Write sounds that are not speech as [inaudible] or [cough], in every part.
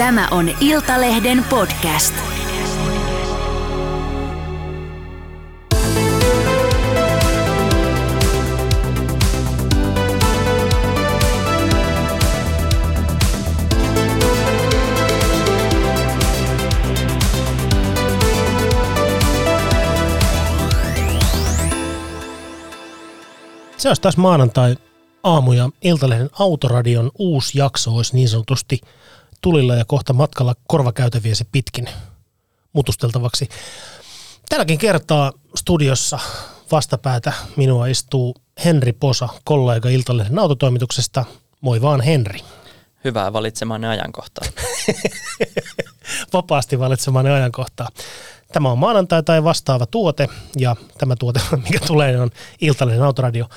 Tämä on Iltalehden podcast. Se olisi taas maanantai aamu ja Iltalehden Autoradion uusi jakso olisi niin sanotusti tulilla ja kohta matkalla korvakäytäviesi pitkin mutusteltavaksi. Tälläkin kertaa studiossa vastapäätä minua istuu Henri Posa, kollega Iltalehden autotoimituksesta. Moi vaan Henri. Hyvää valitsemanne ajankohtaa. [laughs] Vapaasti valitsemanne ajankohtaa. Tämä on maanantai tai vastaava tuote ja tämä tuote, [laughs] mikä tulee, on Iltalehden autoradio.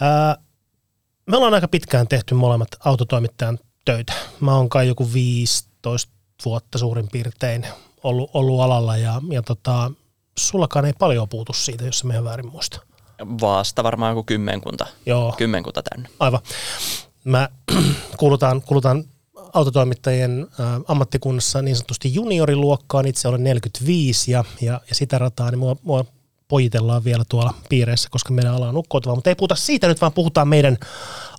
Ää, me ollaan aika pitkään tehty molemmat autotoimittajan töitä. Mä oon kai joku 15 vuotta suurin piirtein ollut, ollut alalla ja, ja tota, sullakaan ei paljon puutu siitä, jos se meidän väärin muista. Vasta varmaan joku kymmenkunta. Joo. Kymmenkunta täynnä. Aivan. Mä [clears throat] kuulutaan, kuulutaan autotoimittajien ä, ammattikunnassa niin sanotusti junioriluokkaan. Itse olen 45 ja, ja, ja sitä rataa, niin mua, mua pojitellaan vielä tuolla piireissä, koska meidän ala on ukkoutuva. Mutta ei puhuta siitä nyt, vaan puhutaan meidän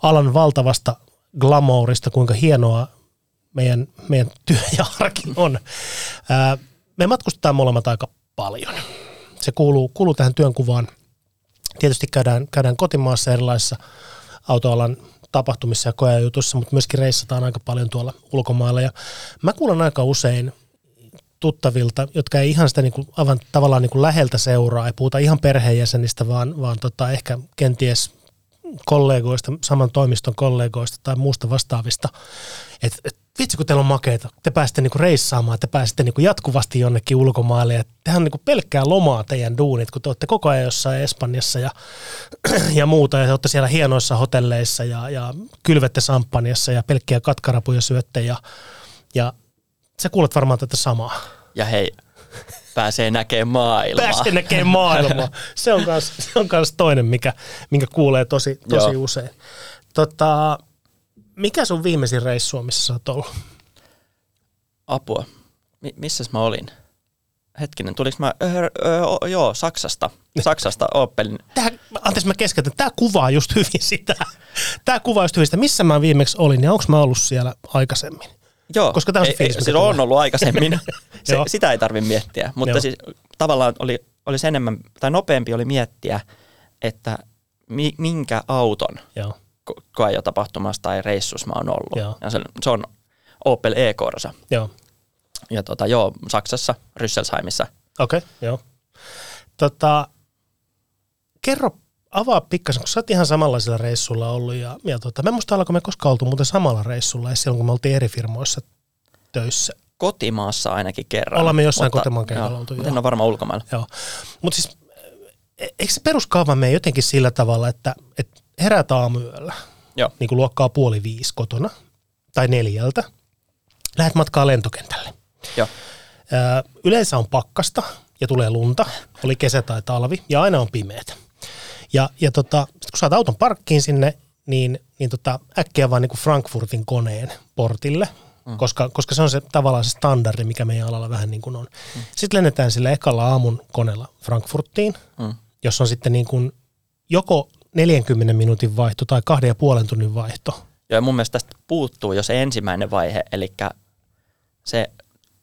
alan valtavasta glamourista, kuinka hienoa meidän, meidän työ ja arki on. Ää, me matkustetaan molemmat aika paljon. Se kuuluu, kuuluu tähän työnkuvaan. Tietysti käydään, käydään kotimaassa erilaisissa autoalan tapahtumissa ja koejutuissa, mutta myöskin reissataan aika paljon tuolla ulkomailla. Ja mä kuulen aika usein tuttavilta, jotka ei ihan sitä niin aivan tavallaan niin kuin läheltä seuraa, ei puhuta ihan perheenjäsenistä, vaan, vaan tota, ehkä kenties kollegoista, saman toimiston kollegoista tai muusta vastaavista. Et, et, vitsi kun teillä on makeita, te pääsette niinku reissaamaan, te pääsette niinku jatkuvasti jonnekin ulkomaille ja tehän on niinku pelkkää lomaa teidän duunit, kun te olette koko ajan jossain Espanjassa ja, [clears throat] ja muuta ja te olette siellä hienoissa hotelleissa ja, ja kylvette sampanjassa ja pelkkiä katkarapuja syötte ja, ja sä kuulet varmaan tätä samaa. Ja hei, pääsee näkemään maailmaa. Pääsee näkemään maailmaa. Se on kans, se on kans toinen, mikä, minkä kuulee tosi, tosi Joo. usein. Tota, mikä sun viimeisin reissu sä oot ollut? Apua. Mi- missäs mä olin? Hetkinen, tuliko mä, öö, öö, o- joo, Saksasta. Saksasta Opelin. Tää, anteeksi mä keskeytän, tämä kuvaa just hyvin sitä. Tämä kuvaa just hyvin sitä, missä mä viimeksi olin ja onko mä ollut siellä aikaisemmin. Joo, Koska tää on se fiilis, ei, siis on ollut aikaisemmin. [laughs] se, sitä ei tarvitse miettiä. Mutta Joo. siis tavallaan oli, olisi enemmän, tai nopeampi oli miettiä, että mi, minkä auton Joo, ko- koejotapahtumassa tai reissussa mä oon ollut. Joo. Ja se, se on Opel E-Corsa. joo. Ja tota, joo, Saksassa, Rüsselsheimissa. Okei, okay, joo. Tota, kerro, avaa pikkasen, kun sä oot ihan samanlaisilla reissulla ollut. Ja, ja tota, mä en muista, ollaanko me koskaan oltu muuten samalla reissulla, edes silloin kun me oltiin eri firmoissa töissä. Kotimaassa ainakin kerran. Ollaan me jossain kotimaan keikalla joo, oltu, mutta. En ole varmaan ulkomailla. Joo. Mutta siis, e- eikö se peruskaava mene jotenkin sillä tavalla, että, että herät aamuyöllä, Joo. niin kuin luokkaa puoli viisi kotona, tai neljältä, lähdet matkaa lentokentälle. Joo. Ö, yleensä on pakkasta ja tulee lunta, oli kesä tai talvi, ja aina on pimeät. Ja, ja tota, sit kun saat auton parkkiin sinne, niin, niin tota, äkkiä vaan niin kuin Frankfurtin koneen portille, mm. koska, koska se on se tavallaan se standardi, mikä meidän alalla vähän niin kuin on. Mm. Sitten lennetään sillä ekalla aamun koneella Frankfurtiin, Mm. jos on sitten niin kuin joko 40 minuutin vaihto tai kahden ja puolen tunnin vaihto. Joo, ja mun mielestä tästä puuttuu jo se ensimmäinen vaihe, eli se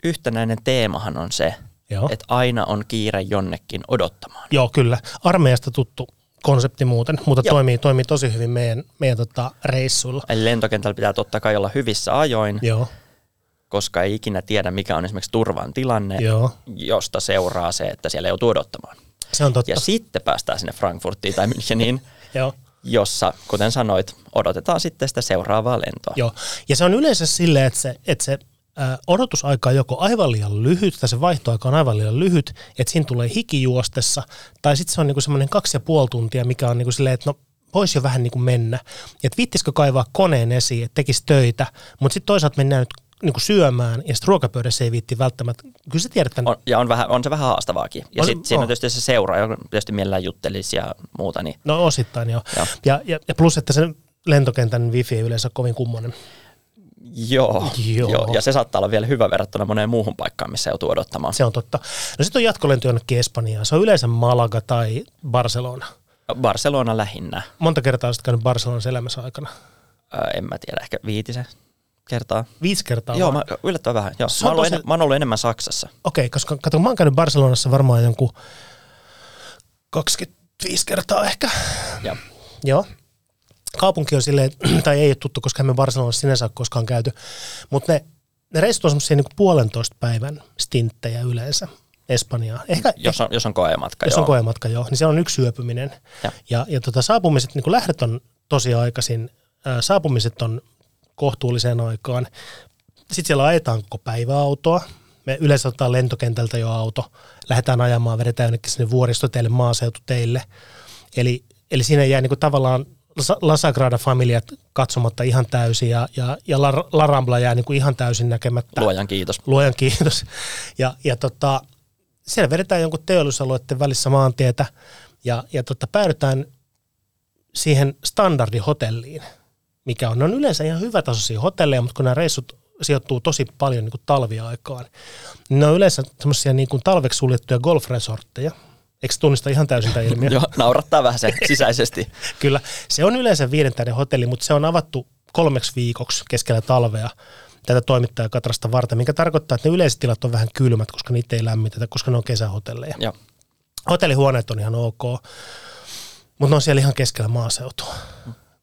yhtenäinen teemahan on se, Joo, että aina on kiire jonnekin odottamaan. Joo kyllä. Armeijasta tuttu konsepti muuten, mutta Joo. toimii, toimii tosi hyvin meidän, meidän tota, reissuilla. Eli lentokentällä pitää totta kai olla hyvissä ajoin, Joo, koska ei ikinä tiedä, mikä on esimerkiksi turvan tilanne, joo. josta seuraa se, että siellä joutuu odottamaan. Se on totta. Ja sitten päästään sinne Frankfurtiin tai Müncheniin, [laughs] Joo. jossa, kuten sanoit, odotetaan sitten sitä seuraavaa lentoa. Joo. Ja se on yleensä silleen, että se, että se odotusaika on joko aivan liian lyhyt tai se vaihtoaika on aivan liian lyhyt, että siinä tulee hikijuostessa, tai sitten se on niinku semmoinen kaksi ja puoli tuntia, mikä on niinku silleen, että no voisi jo vähän niinku mennä. Että viittisikö kaivaa koneen esiin, että tekisi töitä, mutta sitten toisaalta mennään nyt niinku syömään ja sitten ruokapöydässä ei viitti välttämättä. Kyllä sä tiedät tämän. On, ja on, vähän, on se vähän haastavaakin. Ja sitten siinä on. tietysti se seura, joka tietysti mielellään juttelisi ja muuta. Niin No osittain joo. Joo. Ja, ja, ja plus, että se lentokentän wifi ei yleensä ole kovin kummonen. Joo, Joo. joo. Ja se saattaa olla vielä hyvä verrattuna moneen muuhun paikkaan, missä joutuu odottamaan. Se on totta. No sitten on jatkolento jonnekin Espanjaan. Se on yleensä Malaga tai Barcelona. Barcelona lähinnä. Monta kertaa olet käynyt Barcelonassa elämässä aikana? Ää, en mä tiedä, ehkä viitisen kertaa. Viisi kertaa Joo, vaan. mä, yllättävän vähän. Joo. Mä, on oon tosi- enem- mä oon ollut enemmän Saksassa. Okei, koska kato, mä oon käynyt Barcelonassa varmaan jonkun 25 kertaa ehkä. Ja. Joo. Kaupunki on silleen, [clears throat] tai ei ole tuttu, koska emme Barcelonassa sinänsä ole koskaan käyty, mutta ne, ne reissut on semmoisia niin puolentoista päivän stinttejä yleensä Espanjaan. Ehkä, Jos on, jos on koematka, jos joo. on koematka, joo, niin se on yksi syöpyminen. Ja. Ja, ja tota, saapumiset, niin kun lähdöt on tosi aikaisin, ää, saapumiset on kohtuulliseen aikaan. Sitten siellä ajetaan koko päivä autoa. Me yleensä otetaan lentokentältä jo auto, lähdetään ajamaan, vedetään jonnekin sinne vuoristoteille, maaseututeille. Eli, eli siinä jää niin kuin tavallaan La- Sagrada Familia katsomatta ihan täysin ja, ja, ja La, La Rambla jää niin kuin ihan täysin näkemättä. Luojan kiitos. Luojan kiitos. Ja, ja tota, siellä vedetään jonkun teollisuusalueiden välissä maantietä ja, ja tota, päädytään siihen standardihotelliin, mikä on, ne on yleensä ihan hyvätasoisia hotelleja, mutta kun nämä reissut sijoittuu tosi paljon niin kuin talviaikaan, niin ne on yleensä semmoisia niin kuin talveksi suljettuja golfresortteja. Eikö tunnista ihan täysin tämä ilmiö? [laughs] Joo, naurattaa vähän se sisäisesti. [laughs] Kyllä. Se on yleensä viidentäinen hotelli, mutta se on avattu kolmeksi viikoksi keskellä talvea tätä toimittajakatrasta varten, mikä tarkoittaa, että ne yleiset tilat on vähän kylmät, koska niitä ei lämmitetä, koska ne on kesähotelleja. Joo. Hotellihuoneet on ihan ok, mutta ne on siellä ihan keskellä maaseutua,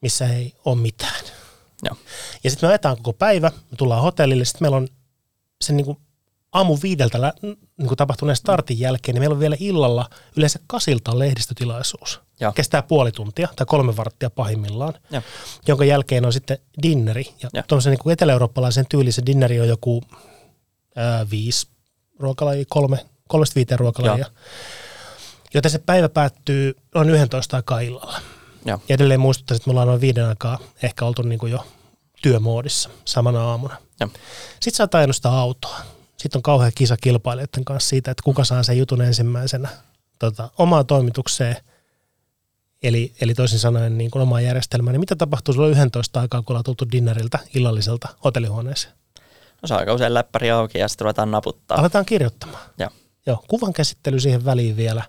missä ei ole mitään. Joo. Ja sitten me ajetaan koko päivä, me tullaan hotellille, sitten meillä on sen niin kuin aamu viideltä lä- niin kuin tapahtuneen startin jälkeen, niin meillä on vielä illalla yleensä kasilta lehdistötilaisuus. Joo. Kestää puoli tuntia tai kolme varttia pahimmillaan, Joo. jonka jälkeen on sitten dinneri. Ja Joo. tuommoisen niin kuin etelä-eurooppalaisen tyylisen dinneri on joku ää, viisi ruokalajia, kolme, kolmesta viiteen ruokalajia. Joo. Joten se päivä päättyy noin 11 aikaa illalla. Joo. Ja edelleen muistuttaisin, että me ollaan noin viiden aikaa ehkä oltu niin kuin jo työmoodissa samana aamuna. Joo. Sitten sä oot autoa. Sitten on kauhea kisa kilpailijoiden kanssa siitä, että kuka saa sen jutun ensimmäisenä tota, omaan toimitukseen. Eli, eli toisin sanoen niin kuin omaan järjestelmään. Niin mitä tapahtuu sulla 11 aikaa, kun ollaan tultu dinneriltä illalliselta hotellihuoneeseen? No se on aika usein läppäri auki ja sitten ruvetaan naputtaa. Aletaan kirjoittamaan. Joo. Joo, kuvan käsittely siihen väliin vielä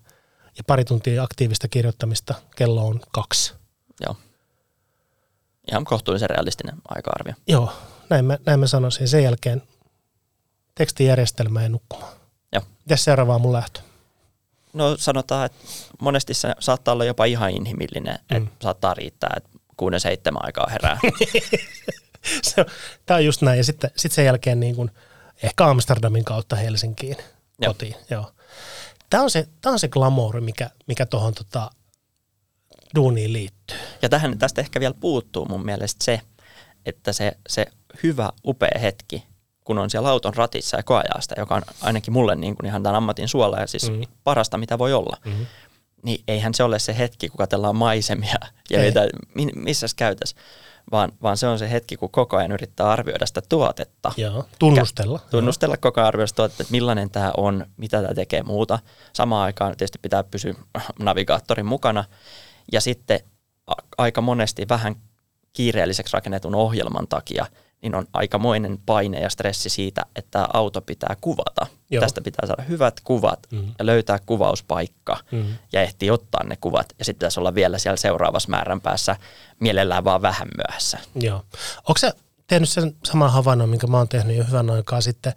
ja pari tuntia aktiivista kirjoittamista. Kello on kaksi. Joo. Ihan kohtuullisen realistinen aika-arvio. Joo, näin mä, näin mä sanoisin. Sen jälkeen tekstijärjestelmä ja nukkumaan. Joo. Mitäs seuraavaa mun lähtö? No sanotaan, että monesti se saattaa olla jopa ihan inhimillinen, mm. että saattaa riittää, että kuuden seitsemän aikaa herää. [laughs] Se on, tää on just näin. Ja sitten sit sen jälkeen niin kun, ehkä Amsterdamin kautta Helsinkiin Joo. kotiin. Joo. Tämä on se, tää on se glamour, mikä, mikä tuohon tota, duuniin liittyy. Ja tähän tästä ehkä vielä puuttuu mun mielestä se, että se, se hyvä, upea hetki, kun on siellä auton ratissa ja koajaa sitä, joka on ainakin mulle niin kuin ihan tämän ammatin suola ja siis Mm. mm. parasta, mitä voi olla. Mm-hmm. Niin eihän se ole se hetki, kun katsellaan maisemia [laughs] ja Ei. mitä, missä käytäs, vaan, vaan se on se hetki, kun koko ajan yrittää arvioida sitä tuotetta. Joo, tunnustella. Tunnustella koko ajan arvioida sitä tuotetta, että millainen tämä on, mitä tämä tekee muuta. Samaan aikaan tietysti pitää pysyä [laughs] navigaattorin mukana. Ja sitten a- aika monesti vähän kiireelliseksi rakennetun ohjelman takia, niin on aikamoinen paine ja stressi siitä, että auto pitää kuvata. Joo. Tästä pitää saada hyvät kuvat Mhm. mm. ja löytää kuvauspaikka Mhm. ja ehtii ottaa ne kuvat. Ja sitten pitäisi olla vielä siellä seuraavassa määrän päässä mielellään vaan vähän myöhässä. Joo. Onko sä tehnyt sen saman havainnon, minkä mä oon tehnyt jo hyvän aikaa sitten,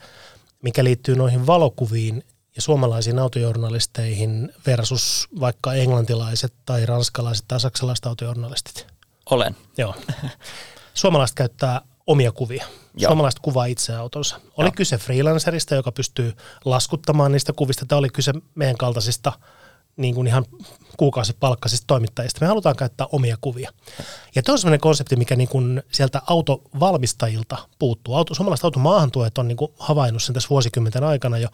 mikä liittyy noihin valokuviin ja suomalaisiin autojournalisteihin versus vaikka englantilaiset tai ranskalaiset tai saksalaiset autojournalistit? Olen. Joo. Suomalaiset käyttää omia kuvia. Joo. Suomalaiset kuvaa itse autonsa. Oli Joo. kyse freelancerista, joka pystyy laskuttamaan niistä kuvista, tai oli kyse meidän kaltaisista niin kuin ihan kuukausipalkkaisista toimittajista. Me halutaan käyttää omia kuvia. Ja tuo on sellainen konsepti, mikä niin kuin sieltä autovalmistajilta puuttuu. Auto, suomalaiset automaahantuojat on niin kuin havainnut sen tässä vuosikymmenten aikana jo,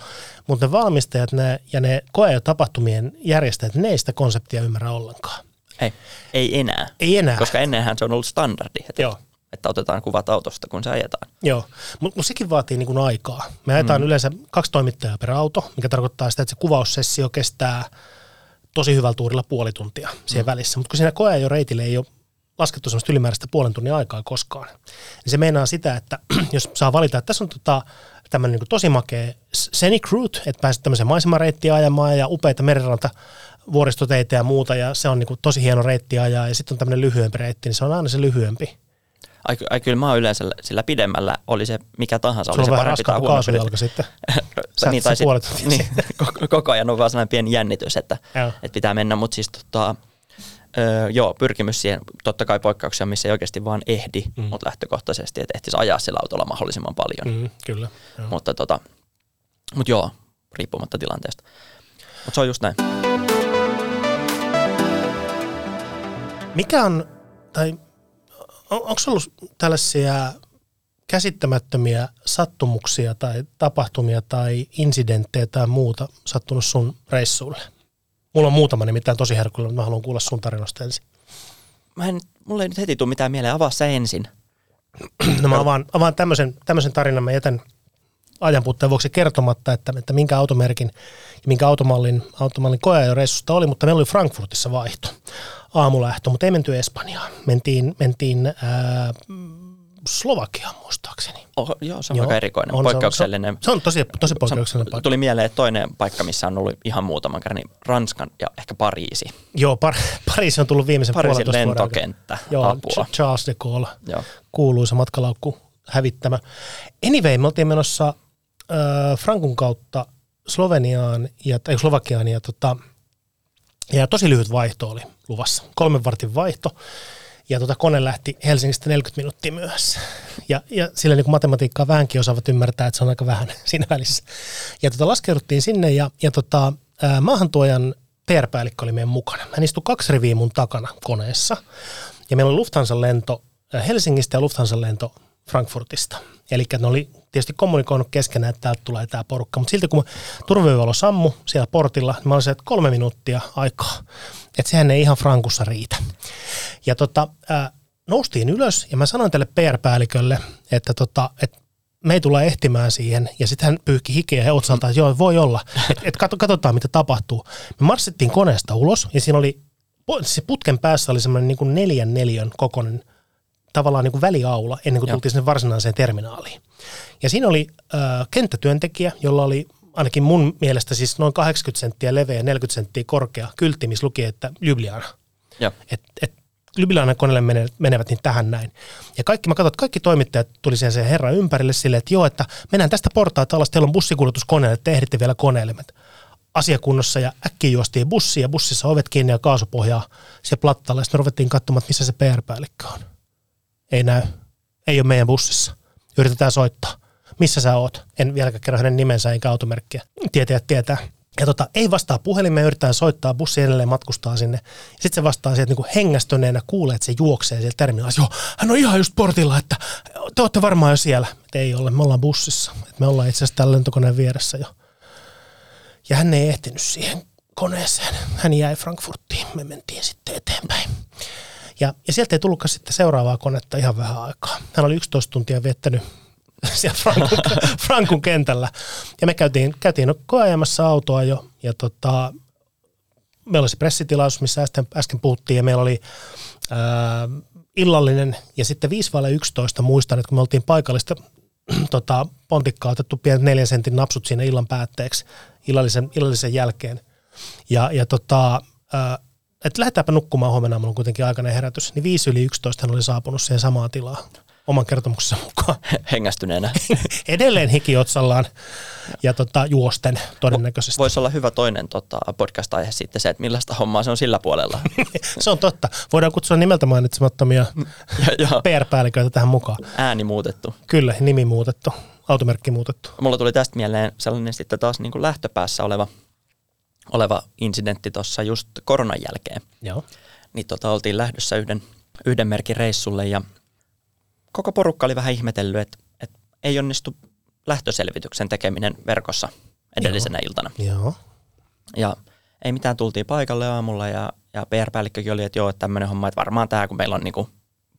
mutta ne valmistajat ne, ja ne koe- ja tapahtumien järjestäjät, ne ei sitä konseptia ymmärrä ollenkaan. Ei, ei enää. Ei enää. Koska ennenhän se on ollut standardi, Joo. Että otetaan kuvat autosta, kun se ajetaan. Joo, mutta mut sekin vaatii niin kuin aikaa. Me ajetaan mm. yleensä kaksi toimittajaa per auto, mikä tarkoittaa sitä, että se kuvaussessio kestää tosi hyvällä tuurilla puoli tuntia siihen mm. välissä. Mutta kun siinä koe jo reitille ei ole laskettu semmoista ylimääräistä puolen tunnin aikaa koskaan. Niin se meinaa sitä, että [clears throat] jos saa valita, että tässä on tota, tämmöinen niin tosi makea scenic route, että pääset tämmöiseen maisemareittiin ajamaan ja upeita meriranta vuoristoteitä ja muuta, ja se on niin kuin tosi hieno reitti ajaa, ja sitten on tämmöinen lyhyempi reitti, niin se on aina se lyhyempi. Ai, ai kyllä mä oon yleensä sillä pidemmällä, oli se mikä tahansa, Sulla oli se parempi tai huonompi. kaasujalka sitten. [laughs] Sä [laughs] niin, tai sit, niin, koko, koko ajan on vaan sellainen pieni jännitys, että, että pitää mennä, mutta siis tota, öö, joo, pyrkimys siihen, totta kai poikkeuksia, missä ei oikeasti vaan ehdi, mm. mutta lähtökohtaisesti, että ehtisi ajaa sillä autolla mahdollisimman paljon. Mm, kyllä. Joo. Mutta tota, mut joo, riippumatta tilanteesta. Mutta se on just näin. Mikä on, tai on, onko ollut tällaisia käsittämättömiä sattumuksia tai tapahtumia tai incidenttejä tai muuta sattunut sun reissuille? Mulla on muutama nimittäin tosi herkulla, mutta mä haluan kuulla sun tarinasta ensin. Mä en, mulle ei nyt heti tule mitään mieleen, avaa sä ensin. [clears throat] No mä avaan, avaan tämmöisen, tämmöisen tarinan, mä jätän ajanpuutteen vuoksi kertomatta, että, että minkä automerkin ja minkä automallin, automallin koeajoreissusta oli, mutta meillä oli Frankfurtissa vaihto, aamulähtö, mutta ei menty Espanjaan. Mentiin, mentiin ää, Slovakiaan muistaakseni. Oh, joo, se on Joo, aika erikoinen, on, se on- poikkeuksellinen. Se on tosi, tosi Se poikkeuksellinen paikka. Tuli mieleen, että toinen paikka, missä on ollut ihan muutaman kerran, niin Ranskan ja ehkä Pariisi. Joo, Par- [laughs] Pariisi on tullut viimeisen Pariisin puolentoista lentokenttä, Joo, apua. Ch- Charles de Gaulle, Joo. kuuluisa matkalaukku hävittämä. Anyway, me oltiin menossa äh, Frankun kautta Sloveniaan ja, tai Slovakiaan ja, tota, ja tosi lyhyt vaihto oli luvassa. Kolmen vartin vaihto. Ja tota, kone lähti Helsingistä 40 minuuttia myöhässä. Ja, ja sillä niin matematiikkaa vähänkin osaavat ymmärtää, että se on aika vähän [laughs] siinä välissä. Ja tota, laskeuduttiin sinne ja, ja tota, maahantuojan PR-päällikkö oli meidän mukana. Hän istui kaksi riviä mun takana koneessa. Ja meillä oli Lufthansa-lento Helsingistä ja Lufthansa-lento Frankfurtista. Eli ne oli tietysti kommunikoinut keskenään, että täältä tulee tämä porukka. Mutta silti kun turvavalo sammu siellä portilla, niin mä olisin, että kolme minuuttia aikaa. Että sehän ei ihan Frankussa riitä. Ja tota, ää, noustiin ylös ja mä sanoin tälle PR-päällikölle, että tota, et me ei tulla ehtimään siihen. Ja sitten hän pyyhki hikeä ja otsalta, että joo, voi olla. Että et katsotaan, mitä tapahtuu. Me marssittiin koneesta ulos ja siinä oli, se putken päässä oli semmoinen niin neljän neljön kokoinen tavallaan niin kuin väliaula ennen kuin Joo. tultiin sinne varsinaiseen terminaaliin. Ja siinä oli äh, kenttätyöntekijä, jolla oli ainakin mun mielestä siis noin 80 senttiä leveä ja 40 senttiä korkea kyltti, missä luki, että Ljubljana. Joo. Et, et Ljubljanan koneelle mene- menevät niin tähän näin. Ja kaikki, mä katsoin, että kaikki toimittajat tuli sen, sen herran ympärille silleen, että joo, että mennään tästä portaat alas, teillä on bussikuljetus koneelle, että te ehditte vielä koneelle. Asiakunnossa ja äkkiä juostiin bussiin ja bussissa ovet kiinni ja kaasupohjaa se plattalla. Ja sitten me ruvettiin katsomaan, että missä se PR-päällikkö on. Ei näy. Ei ole meidän bussissa. Yritetään soittaa. Missä sä oot? En vieläkään kerro hänen nimensä eikä automerkkiä. Tietäjät tietää. Ja tota, ei vastaa puhelimeen, yritetään soittaa, bussi edelleen matkustaa sinne. Sitten se vastaa sieltä niin hengästyneenä, kuulee, että se juoksee sieltä terminaalissa. Joo, hän on ihan just portilla, että te olette varmaan jo siellä. Et ei ole, me ollaan bussissa. Et me ollaan itse asiassa täällä lentokoneen vieressä jo. Ja hän ei ehtinyt siihen koneeseen. Hän jäi Frankfurtiin. Me mentiin sitten eteenpäin. Ja, ja sieltä ei tullutkaan sitten seuraavaa konetta ihan vähän aikaa. Hän oli 11 tuntia viettänyt [laughs] siellä Frankun, [laughs] Frankun kentällä. Ja me käytiin, käytiin koeajamassa autoa jo. Ja tota, meillä oli se pressitilaus, missä äsken, äsken puhuttiin. Ja meillä oli ää, illallinen. Ja sitten 5 vaille 11 muistan, että kun me oltiin paikallista [clears throat] tota, pontikkaa otettu pienet neljän sentin napsut siinä illan päätteeksi illallisen, illallisen jälkeen. Ja, ja tota, ää, että lähdetäänpä nukkumaan huomenna, mulla on kuitenkin aikainen herätys, niin 5 yli 11 hän oli saapunut siihen samaan tilaan oman kertomuksensa mukaan. [laughs] Hengästyneenä. [laughs] Edelleen hikiotsallaan ja tota, juosten todennäköisesti. Voisi olla hyvä toinen tota, podcast-aihe sitten se, että millaista hommaa se on sillä puolella. [laughs] Se on totta. Voidaan kutsua nimeltä mainitsemattomia ja PR-päälliköitä tähän mukaan. ääni muutettu. Kyllä, nimi muutettu, automerkki muutettu. Mulla tuli tästä mieleen sellainen sitten taas niin kuin lähtöpäässä oleva, oleva incidentti tuossa just koronan jälkeen. Joo. Niin tota, oltiin lähdössä yhden, yhden merkin reissulle ja koko porukka oli vähän ihmetellyt, että, että ei onnistu lähtöselvityksen tekeminen verkossa edellisenä Joo. iltana. Joo. Ja ei mitään, tultiin paikalle aamulla ja, ja PR-päällikkökin oli, että joo, että tämmöinen homma, että varmaan tämä, kun meillä on niinku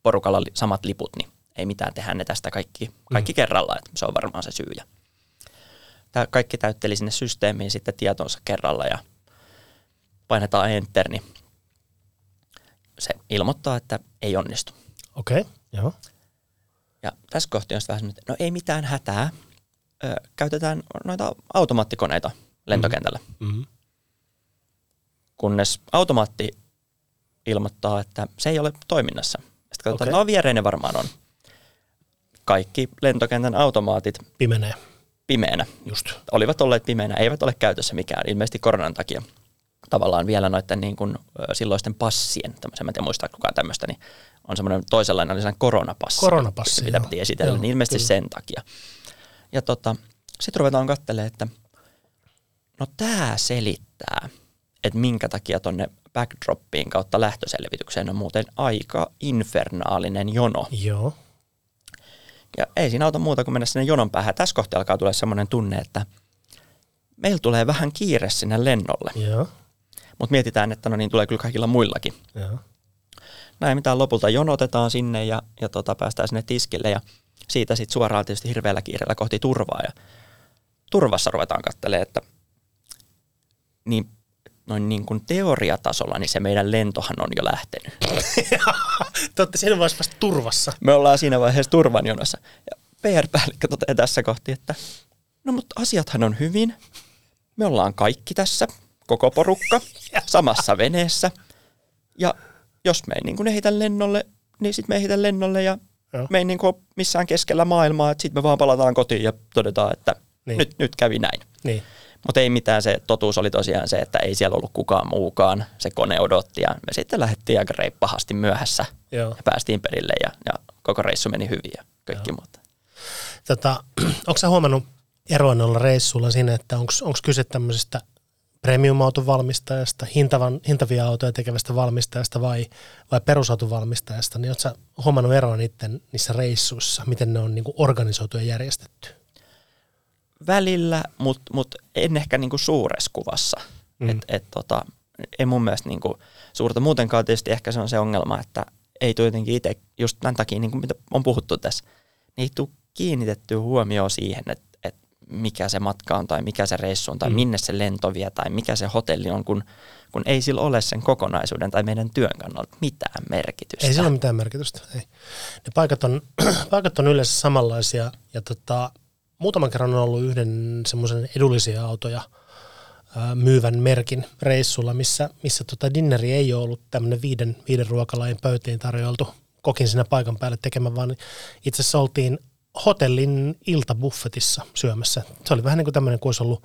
porukalla samat liput, niin ei mitään tehdä ne tästä kaikki, kaikki mm. kerralla, että se on varmaan se syy. Ja tää kaikki täytteli sinne systeemiin sitten tietonsa kerralla ja painetaan enter, niin se ilmoittaa, että ei onnistu. Okei, okay, joo. Ja tässä kohtaa on sitten vähän että no ei mitään hätää, ö, käytetään noita automaattikoneita lentokentällä. Mm-hmm. Kunnes automaatti ilmoittaa, että se ei ole toiminnassa. Sitten katsotaan, okay. no viereinen varmaan on. Kaikki lentokentän automaatit Pimenee, pimeänä. just. Olivat olleet pimeänä, eivät ole käytössä mikään, ilmeisesti koronan takia. Tavallaan vielä noiden niin kuin, silloisten passien, tämmöisen, mä en tiedä muistaa kukaan tämmöistä, niin on semmoinen toisenlainen, oli sellainen koronapassi. Koronapassi, Mitä piti esitellä, Joo, niin ilmeisesti kyllä. sen takia. Ja tota, sitten ruvetaan katselemaan, että no tämä selittää, että minkä takia tonne backdroppiin kautta lähtöselvitykseen on muuten aika infernaalinen jono. Joo, Ja ei siinä auta muuta kuin mennä sinne jonon päähän. Tässä kohtaa alkaa tulla semmoinen tunne, että meillä tulee vähän kiire sinne lennolle. joo, Mutta mietitään, että no niin tulee kyllä kaikilla muillakin. joo. Näin mitä lopulta jonotetaan sinne ja, ja tota, päästään sinne tiskille ja siitä sitten suoraan tietysti hirveällä kiireellä kohti turvaa. Ja turvassa ruvetaan katselemaan, että niin, noin niin kuin teoriatasolla niin se meidän lentohan on jo lähtenyt. [laughs] Te olette siinä vaiheessa vasta turvassa. Me ollaan siinä vaiheessa turvan jonossa. Ja PR-päällikkö toteaa tässä kohti, että no mutta asiathan on hyvin. Me ollaan kaikki tässä, koko porukka, [laughs] samassa veneessä. Ja jos me ei niin kuin ehitä lennolle, niin sitten me ehitä lennolle ja Joo. me ei niin kuin missään keskellä maailmaa, että sitten me vaan palataan kotiin ja todetaan, että niin. nyt, nyt kävi näin. Niin, Mutta ei mitään, se totuus oli tosiaan se, että ei siellä ollut kukaan muukaan. Se kone odotti ja me sitten lähdettiin aika reippahasti myöhässä joo. ja päästiin perille ja, ja koko reissu meni hyvin ja kaikki muut. Tota, [clears throat] onko sä huomannut eroa noilla reissuilla siinä, että onko kyse tämmöisestä premium-auton valmistajasta, hintavan, hintavia autoja tekevästä valmistajasta vai, vai perusauton valmistajasta, niin sä huomannut eroa niiden, niissä reissuissa, miten ne on niinku organisoitu ja järjestetty? Välillä, mutta mut en ehkä niinku suuressa kuvassa. Mm. Et, et tota, ei mun mielestä niinku suurta. Muutenkaan tietysti ehkä se on se ongelma, että ei tule jotenkin itse, just tämän takia, niin kuin mitä on puhuttu tässä, niin ei tule kiinnitetty huomioon siihen, että, että mikä se matka on tai mikä se reissu on tai mm. minne se lento vie tai mikä se hotelli on, kun, kun ei sillä ole sen kokonaisuuden tai meidän työn kannalta mitään merkitystä. Ei sillä ole mitään merkitystä. Ei. Ne paikat on, [clears throat] paikat on yleensä samanlaisia ja tota, muutaman kerran on ollut yhden semmoisen edullisia autoja myyvän merkin reissulla, missä, missä tota dinneri ei ole ollut tämmöinen viiden, viiden ruokalajin pöytiin tarjoiltu kokin siinä paikan päälle tekemään, vaan itse asiassa oltiin hotellin iltabuffetissa syömässä. Se oli vähän niin kuin tämmöinen, kuin olisi ollut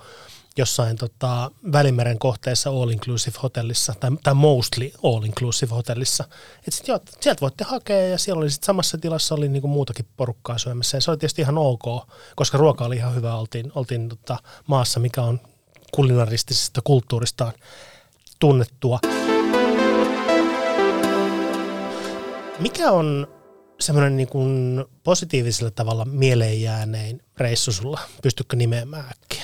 jossain tota, Välimeren kohteessa all inclusive hotellissa tai, tai mostly all inclusive hotellissa. Et sit, joo, sieltä voitte hakea ja siellä oli sit samassa tilassa oli niinku muutakin porukkaa syömässä ja se oli tietysti ihan ok, koska ruoka oli ihan hyvä. Oltiin, oltiin tota, maassa, mikä on kulinaristisesta kulttuuristaan tunnettua. Mikä on semmoinen niin kuin positiivisella tavalla mieleen jäänein reissu sulla? Pystytkö nimeämään äkkiä?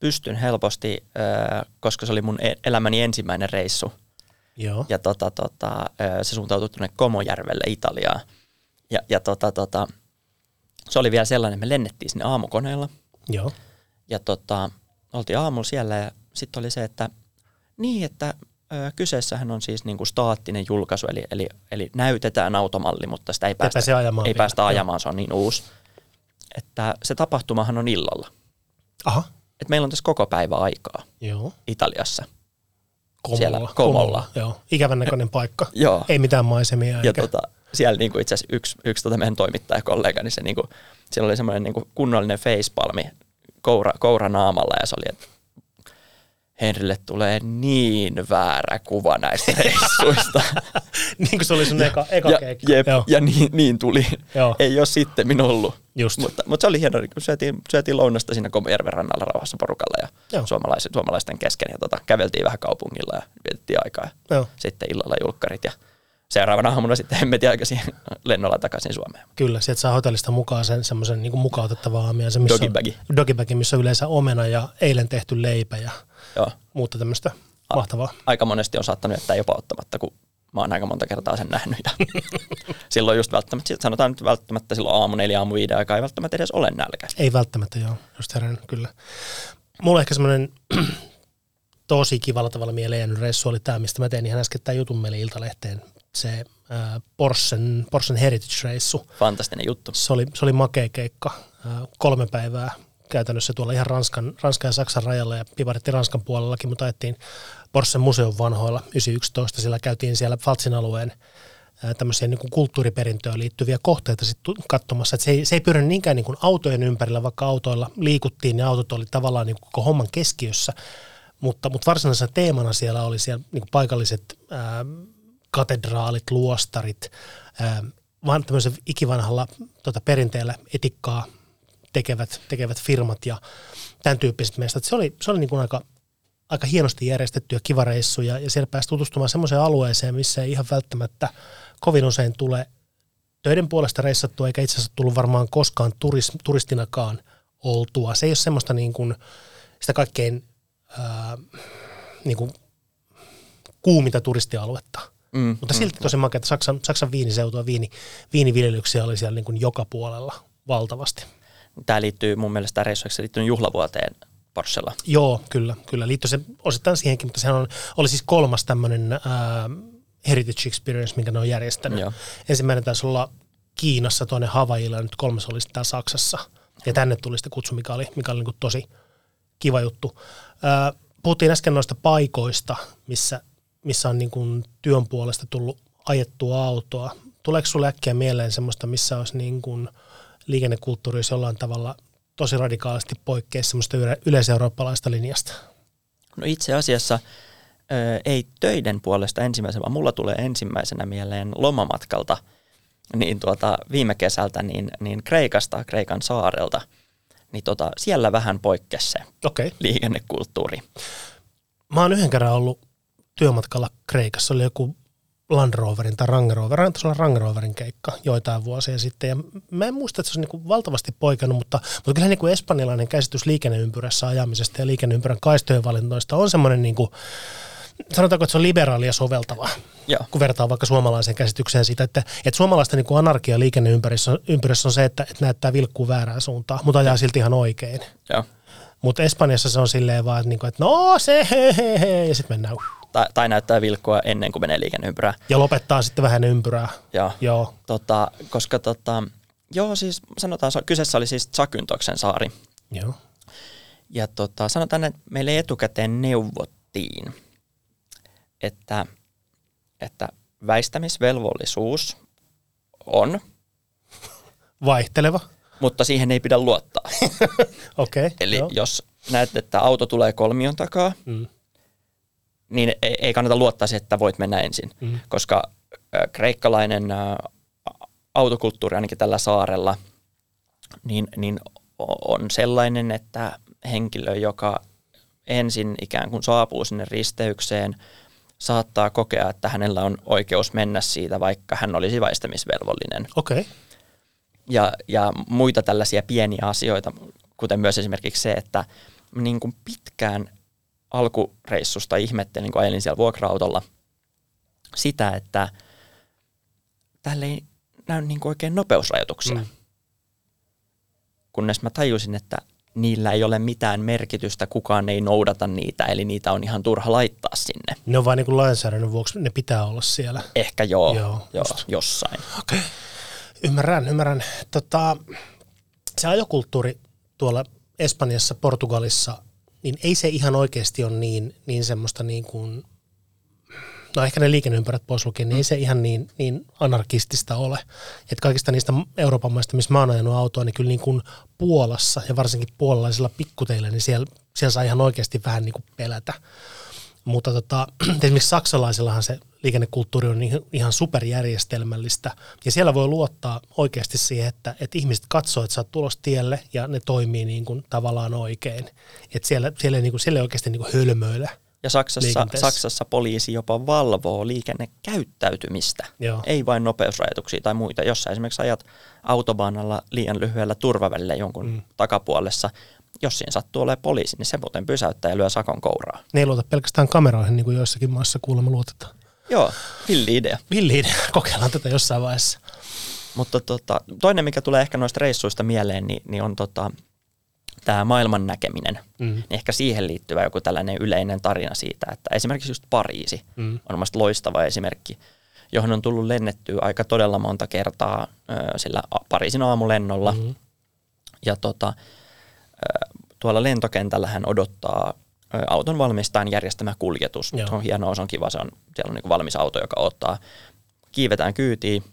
Pystyn helposti, koska se oli mun e- elämäni ensimmäinen reissu. Joo. Ja tota, tota, se suuntautui tuonne Komojärvelle Italiaan. Ja, ja tota, tota, se oli vielä sellainen, me lennettiin sinne aamukoneella. Joo. Ja tota, oltiin aamulla siellä ja sitten oli se, että niin, että ö, kyseessähän on siis niinku staattinen julkaisu, eli, eli, eli näytetään automalli, mutta sitä ei päästä, ei vielä. päästä Joo. ajamaan, se on niin uusi. Että se tapahtumahan on illalla. Aha. Et meillä on tässä koko päivä aikaa Joo. Italiassa. Komolla. Siellä Komolla. Joo. Ikävän näköinen paikka. [laughs] Joo. Ei mitään maisemia. Ja eikä. tota, siellä niinku itse asiassa yksi, yksi tota meidän toimittajakollega, niin se niinku, siellä oli semmoinen niinku kunnollinen facepalmi koura, koura naamalla ja se oli, että Henrille tulee niin väärä kuva näistä [laughs] reissuista. niin kuin se oli sun eka, eka ja, keikka. jep, Joo. ja niin, niin tuli. Joo. Ei ole sitten minun ollut. Just. Mutta, mutta se oli hieno, kun syötiin, syötiin lounasta siinä Komojärven rannalla rauhassa porukalla ja Joo. suomalaisten, suomalaisten kesken. Ja tota, käveltiin vähän kaupungilla ja vietettiin aikaa. Ja Joo. Sitten illalla julkkarit ja seuraavana aamuna sitten hemmetin aikaisin lennolla takaisin Suomeen. Kyllä, sieltä saa hotellista mukaan sen semmoisen niin mukautettavan aamiaisen, missä Dogibagi. on, dogibagi, missä on yleensä omena ja eilen tehty leipä ja Joo. muuta tämmöistä mahtavaa. Aika monesti on saattanut jättää jopa ottamatta, kun mä oon aika monta kertaa sen nähnyt. Ja [laughs] silloin just välttämättä, sanotaan nyt välttämättä silloin aamu neljä, aamu viiden aikaa ei välttämättä edes ole nälkä. Ei välttämättä, joo, just herännyt, kyllä. Mulla ehkä semmoinen [clears throat] tosi kivalla tavalla mieleen jäänyt reissu oli tämä, mistä mä tein ihan äsken tämän jutun meille Iltalehteen se ää, Porschen, Porschen Heritage-reissu. Fantastinen juttu. Se oli, se oli makea keikka. Ää, kolme päivää käytännössä tuolla ihan Ranskan, Ranskan ja Saksan rajalla ja pivaritti Ranskan puolellakin, mutta ajettiin Porschen museon vanhoilla 911, sillä käytiin siellä Faltsin alueen tämmöisiä niin kuin kulttuuriperintöön liittyviä kohteita sit katsomassa. Että se, ei, se ei pyörä niinkään niin kuin autojen ympärillä, vaikka autoilla liikuttiin ja autot oli tavallaan niin kuin koko homman keskiössä, mutta, mutta varsinaisena teemana siellä oli siellä niin kuin paikalliset ää, katedraalit, luostarit, ää, vaan tämmöisen ikivanhalla tota, perinteellä etikkaa tekevät, tekevät firmat ja tämän tyyppiset meistä. Se oli, se oli niin kuin aika, aika hienosti järjestettyjä kivareissuja ja siellä pääsi tutustumaan semmoiseen alueeseen, missä ei ihan välttämättä kovin usein tule töiden puolesta reissattua, eikä itse asiassa tullut varmaan koskaan turis, turistinakaan oltua. Se ei ole semmoista niin kuin, sitä kaikkein ää, niin kuin kuuminta turistialuetta. Mm, Mutta silti mm, tosi makea, että Saksan, Saksan viiniseutua, viini, viiniviljelyksiä oli siellä niin kuin joka puolella valtavasti. Tämä liittyy mun mielestä reissuiksi liittyy juhlavuoteen Porschella. Joo, kyllä, kyllä. Liittyy se osittain siihenkin, mutta sehän on, oli siis kolmas tämmöinen äh, Heritage Experience, minkä ne on järjestänyt. Joo. Ensimmäinen taisi olla Kiinassa, toinen Havailla ja nyt kolmas oli sitten Saksassa. Ja tänne tuli sitten kutsu, mikä oli, mikä oli niin tosi kiva juttu. Äh, puhuttiin äsken noista paikoista, missä, missä on niin kuin työn puolesta tullut ajettua autoa. Tuleeko sinulle äkkiä mieleen semmoista, missä olisi niin kuin – liikennekulttuuri olisi jollain tavalla tosi radikaalisti poikkea semmoista yle- yleiseurooppalaista linjasta? No itse asiassa ö, ei töiden puolesta ensimmäisenä, vaan mulla tulee ensimmäisenä mieleen lomamatkalta niin tuota, viime kesältä niin, niin Kreikasta, Kreikan saarelta, niin tota, siellä vähän poikkesi se okay. liikennekulttuuri. Mä oon yhden kerran ollut työmatkalla Kreikassa, oli joku Land Roverin tai Range Rover, taisi olla Range Roverin keikka joitain vuosia sitten. Ja mä en muista, että se olisi niin valtavasti poikannut, mutta, mutta kyllä niin kuin espanjalainen käsitys liikenneympyrässä ajamisesta ja liikenneympyrän kaistojen valintoista on semmoinen, niin kuin, sanotaanko, että se on liberaalia soveltava, Joo. kun vertaa vaikka suomalaiseen käsitykseen siitä, että, että suomalaista niin kuin anarkia liikenneympyrässä on se, että, että näyttää vilkkuu väärään suuntaan, mutta ajaa silti ihan oikein. Joo. Mutta Espanjassa se on silleen vaan, että, niin kuin, että no se he, he, he ja sitten mennään. Uh tai, tai näyttää vilkkua ennen kuin menee liikenneympyrää. Ja lopettaa sitten vähän ympyrää. Joo. joo. Tota, koska tota, joo, siis sanotaan, kyseessä oli siis Tsakyntoksen saari. Joo. Ja tota, sanotaan, että meille etukäteen neuvottiin, että, että väistämisvelvollisuus on. Vaihteleva. Mutta siihen ei pidä luottaa. [laughs] Okei. okay, Eli joo. jos näet, että auto tulee kolmion takaa, mm niin ei kannata luottaa siihen, että voit mennä ensin, mm. koska kreikkalainen autokulttuuri ainakin tällä saarella niin, niin on sellainen, että henkilö, joka ensin ikään kuin saapuu sinne risteykseen, saattaa kokea, että hänellä on oikeus mennä siitä, vaikka hän olisi väistämisvelvollinen. Okei. Okay. Ja, ja muita tällaisia pieniä asioita, kuten myös esimerkiksi se, että niin kuin pitkään alkureissusta ihmettelin, kun ajelin siellä vuokra-autolla sitä, että täällä ei näy niin kuin oikein nopeusrajoituksia. Mm. Kunnes mä tajusin, että niillä ei ole mitään merkitystä, kukaan ei noudata niitä, eli niitä on ihan turha laittaa sinne. Ne on vain niin kuin lainsäädännön vuoksi, ne pitää olla siellä. Ehkä joo, joo, joo jossain. Okei, okay. ymmärrän, ymmärrän. Tota, se ajokulttuuri tuolla Espanjassa, Portugalissa niin ei se ihan oikeasti ole niin, niin semmoista niin kuin, no ehkä ne liikenneympärät pois lukien, niin ei se ihan niin, niin anarkistista ole. Että kaikista niistä Euroopan maista, missä mä oon ajanut autoa, niin kyllä niin kuin Puolassa ja varsinkin puolalaisilla pikkuteillä, niin siellä, siellä saa ihan oikeasti vähän niin kuin pelätä. Mutta tota, [clears throat] esimerkiksi saksalaisillahan se liikennekulttuuri on ihan superjärjestelmällistä. Ja siellä voi luottaa oikeasti siihen, että, että ihmiset katsoo, että sä oot tulossa tielle ja ne toimii niin kuin tavallaan oikein. Että siellä, siellä, ei, niin kuin, siellä ei oikeasti niin kuin hölmöillä. Ja Saksassa, Saksassa poliisi jopa valvoo liikennekäyttäytymistä, Joo. ei vain nopeusrajoituksia tai muita. Jos sä esimerkiksi ajat autobaanalla liian lyhyellä turvavälillä jonkun mm. takapuolessa, jos siinä sattuu olemaan poliisi, niin se muuten pysäyttää ja lyö sakon kouraa. Ne ei luota pelkästään kameroihin, niin kuin joissakin maissa kuulemma luotetaan. Joo, villi idea. Villi idea, [laughs] kokeillaan tätä jossain vaiheessa. Mutta tota, toinen, mikä tulee ehkä noista reissuista mieleen, niin, niin on tota, tämä maailman näkeminen. Mm. Niin ehkä siihen liittyvä joku tällainen yleinen tarina siitä, että esimerkiksi just Pariisi mm. on mielestäni loistava esimerkki, johon on tullut lennettyä aika todella monta kertaa sillä Pariisin aamulennolla. Mhm. Ja tota, tuolla lentokentällä hän odottaa auton valmistajan järjestämä kuljetus. Joo. Se on hienoa, se on kiva, se on, siellä on niin valmis auto, joka ottaa. Kiivetään kyytiin,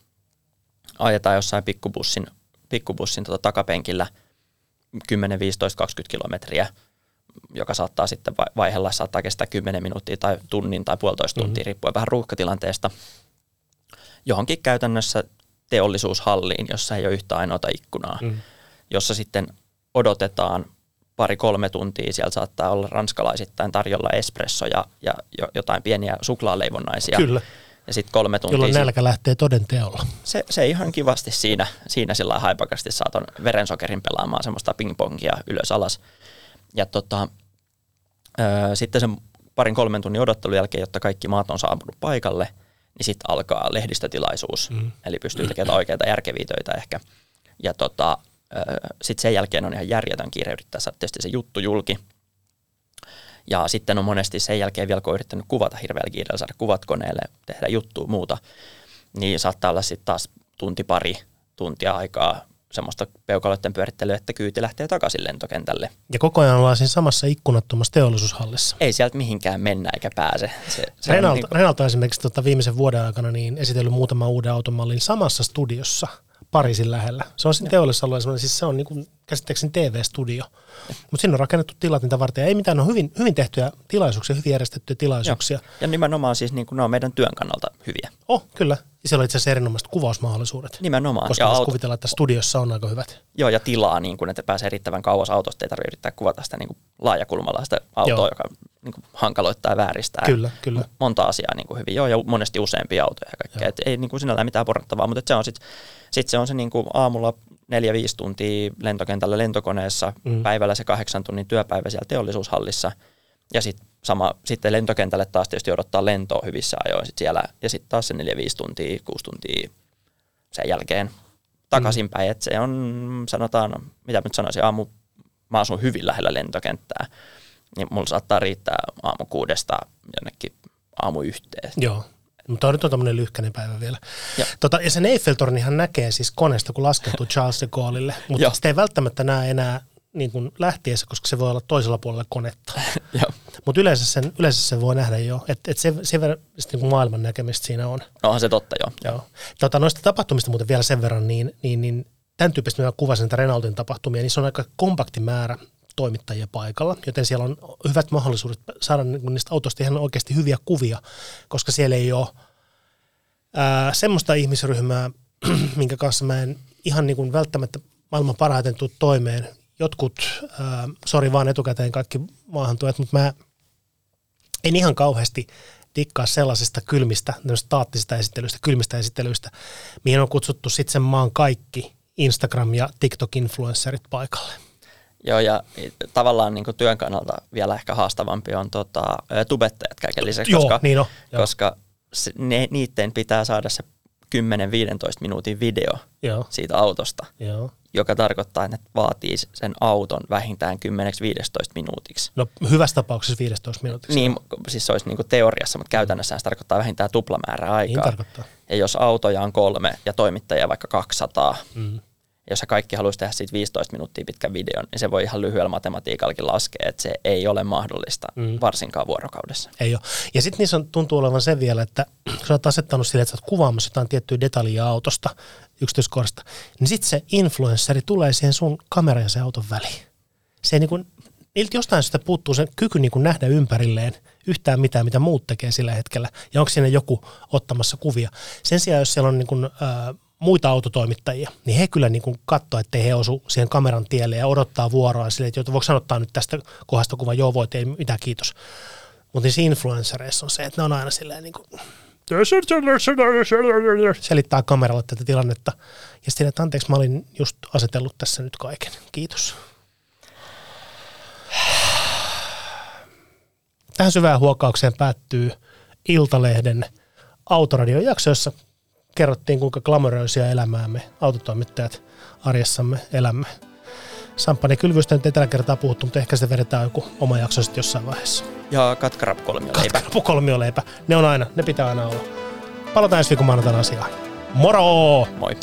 ajetaan jossain pikkubussin, pikkubussin tota takapenkillä 10, 15, 20 kilometriä, joka saattaa sitten vai- vaihella, saattaa kestää 10 minuuttia tai tunnin tai puolitoista tuntia, mm-hmm. riippuen vähän ruuhkatilanteesta, johonkin käytännössä teollisuushalliin, jossa ei ole yhtä ainoata ikkunaa, Mm. mm. jossa sitten odotetaan pari-kolme tuntia, siellä saattaa olla ranskalaisittain tarjolla espresso ja, ja jo- jotain pieniä suklaaleivonnaisia. Kyllä, Ja sitten kolme tuntia. jolloin sit- nälkä lähtee toden teolla. se, se ihan kivasti siinä, siinä sillä haipakasti saaton verensokerin pelaamaan semmoista pingpongia ylös alas. Ja tota, ö, sitten sen parin kolmen tunnin odottelun jälkeen, jotta kaikki maat on saapunut paikalle, niin sitten alkaa lehdistötilaisuus. Mm. Eli pystyy tekemään oikeita järkeviä töitä ehkä. Ja tota, sitten sen jälkeen on ihan järjetön kiire yrittää saada tietysti se juttu julki. Ja sitten on monesti sen jälkeen vielä, kun on yrittänyt kuvata hirveällä kiireellä, saada kuvat koneelle, tehdä juttua muuta, niin saattaa olla sitten taas tunti pari tuntia aikaa semmoista peukaloiden pyörittelyä, että kyyti lähtee takaisin lentokentälle. Ja koko ajan ollaan siinä samassa ikkunattomassa teollisuushallissa. Ei sieltä mihinkään mennä eikä pääse. Se, se on Renault, niinku- Renault on esimerkiksi tota viimeisen vuoden aikana niin esitellyt muutaman uuden automallin samassa studiossa Pariisin lähellä. Se on siinä teollisuusalueella siis se on niin kuin, käsittääkseni TV-studio. Mutta sinne on rakennettu tilat niitä varten. Ja ei mitään, ne on hyvin, hyvin tehtyjä tilaisuuksia, hyvin järjestettyjä tilaisuuksia. Joo. Ja nimenomaan siis niin kuin ne on meidän työn kannalta hyviä. Oh, kyllä. Ja siellä on itse asiassa erinomaiset kuvausmahdollisuudet. Nimenomaan. Koska ja, voisi auto, kuvitella, että studiossa on aika hyvät. joo, ja tilaa, niin kuin, että pääsee riittävän kauas autosta, ei tarvitse yrittää kuvata sitä niin kuin laajakulmalla sitä autoa, Joo. joka niin kuin hankaloittaa ja vääristää. Kyllä, kyllä. Monta asiaa niin kuin hyvin, joo, ja monesti useampia autoja ja kaikkea. Et ei niin kuin sinällään mitään porrattavaa, mutta se on sitten sit se on se niin kuin aamulla neljä, viisi tuntia lentokentällä lentokoneessa, mm. päivällä se kahdeksan tunnin työpäivä siellä teollisuushallissa, ja sitten sama, sitten lentokentälle taas tietysti odottaa lentoa hyvissä ajoin sit siellä, ja sitten taas se neljä, viisi tuntia, kuusi tuntia sen jälkeen takaisinpäin, että se on, sanotaan, mitä nyt sanoisin, aamu, mä asun hyvin lähellä lentokenttää, niin mulla saattaa riittää aamu kuudesta jonnekin aamu yhteen. Joo. Mutta on nyt on tämmöinen lyhkäinen päivä vielä. Joo. Tota, ja sen Eiffeltornihan näkee siis koneesta, kun laskeutuu [laughs] Charles de Gaulleille, mutta sitä ei välttämättä näe enää niin kuin lähtiessä, koska se voi olla toisella puolella konetta. [laughs] Joo. Mutta yleensä sen, yleensä sen voi nähdä jo, että et se, sen verran niin maailman näkemistä siinä on. No onhan se totta, joo. Joo. Tota, noista tapahtumista muuten vielä sen verran, niin, niin, niin tämän tyyppistä mä kuvasin näitä Renaultin tapahtumia, niin se on aika kompakti määrä toimittajia paikalla, joten siellä on hyvät mahdollisuudet saada niin kuin niistä autoista ihan oikeasti hyviä kuvia, koska siellä ei ole ää, semmoista ihmisryhmää, [clears throat] minkä kanssa mä en ihan niin kuin välttämättä maailman parhaiten tuu toimeen. Jotkut, ää, sori vaan etukäteen kaikki maahantuojat, mutta mä en ihan kauheasti dikkaa sellaisista kylmistä, staattisista esittelyistä, kylmistä esittelyistä, mihin on kutsuttu sitten sen maan kaikki Instagram- ja TikTok-influencerit paikalle. Joo, ja tavallaan niin työn kannalta vielä ehkä haastavampi on tota, tubettajat kaiken lisäksi, Joo, koska, niin on, koska se, ne, niiden pitää saada se 10-15 minuutin video Joo, siitä autosta, joo. joka tarkoittaa, että vaatii sen auton vähintään 10-15 minuutiksi. No hyvässä tapauksessa 15 minuutiksi. Niin, siis se olisi niin teoriassa, mutta käytännössä se tarkoittaa vähintään tuplamäärää aikaa. Niin tarkoittaa. Ja jos autoja on kolme ja toimittajia vaikka 200, Mm. Jos sä kaikki haluaisi tehdä siitä 15 minuuttia pitkän videon, niin se voi ihan lyhyellä matematiikallakin laskea, että se ei ole mahdollista, Mm. varsinkaan vuorokaudessa. Ei ole. Ja sitten niissä on, tuntuu olevan se vielä, että kun sä oot asettanut sille, että sä oot kuvaamassa jotain tiettyä detaljia autosta, yksityiskohdasta, niin sitten se influenssari tulee siihen sun kameran ja sen auton väliin. Se ei niin kuin, niiltä jostain syystä puuttuu se kyky niin kuin nähdä ympärilleen yhtään mitään, mitä muut tekee sillä hetkellä. Ja onko siinä joku ottamassa kuvia. Sen sijaan, jos siellä on niin kuin, ää, muita autotoimittajia, niin he kyllä niin katsoo, ettei he osu siihen kameran tielle ja odottaa vuoroa sille, että voiko sanottaa nyt tästä kohdasta kuva, joo voit, ei mitään kiitos. Mutta niissä influenssereissa on se, että ne on aina silleen niin kuin, selittää kameralle tätä tilannetta. Ja sitten, että anteeksi, mä olin just asetellut tässä nyt kaiken. Kiitos. Tähän syvään huokaukseen päättyy Iltalehden autoradiojakso, jossa kerrottiin, kuinka glamoröisiä elämää me autotoimittajat arjessamme elämme. Samppanien kylvystä nyt ei tällä kertaa puhuttu, mutta ehkä se vedetään joku oma jakso sitten jossain vaiheessa. Ja katkarap kolmio leipä. Katkarapu kolmioleipä. Ne on aina, ne pitää aina olla. palataan ensi viikon maanantaina asiaan. Moro! Moi.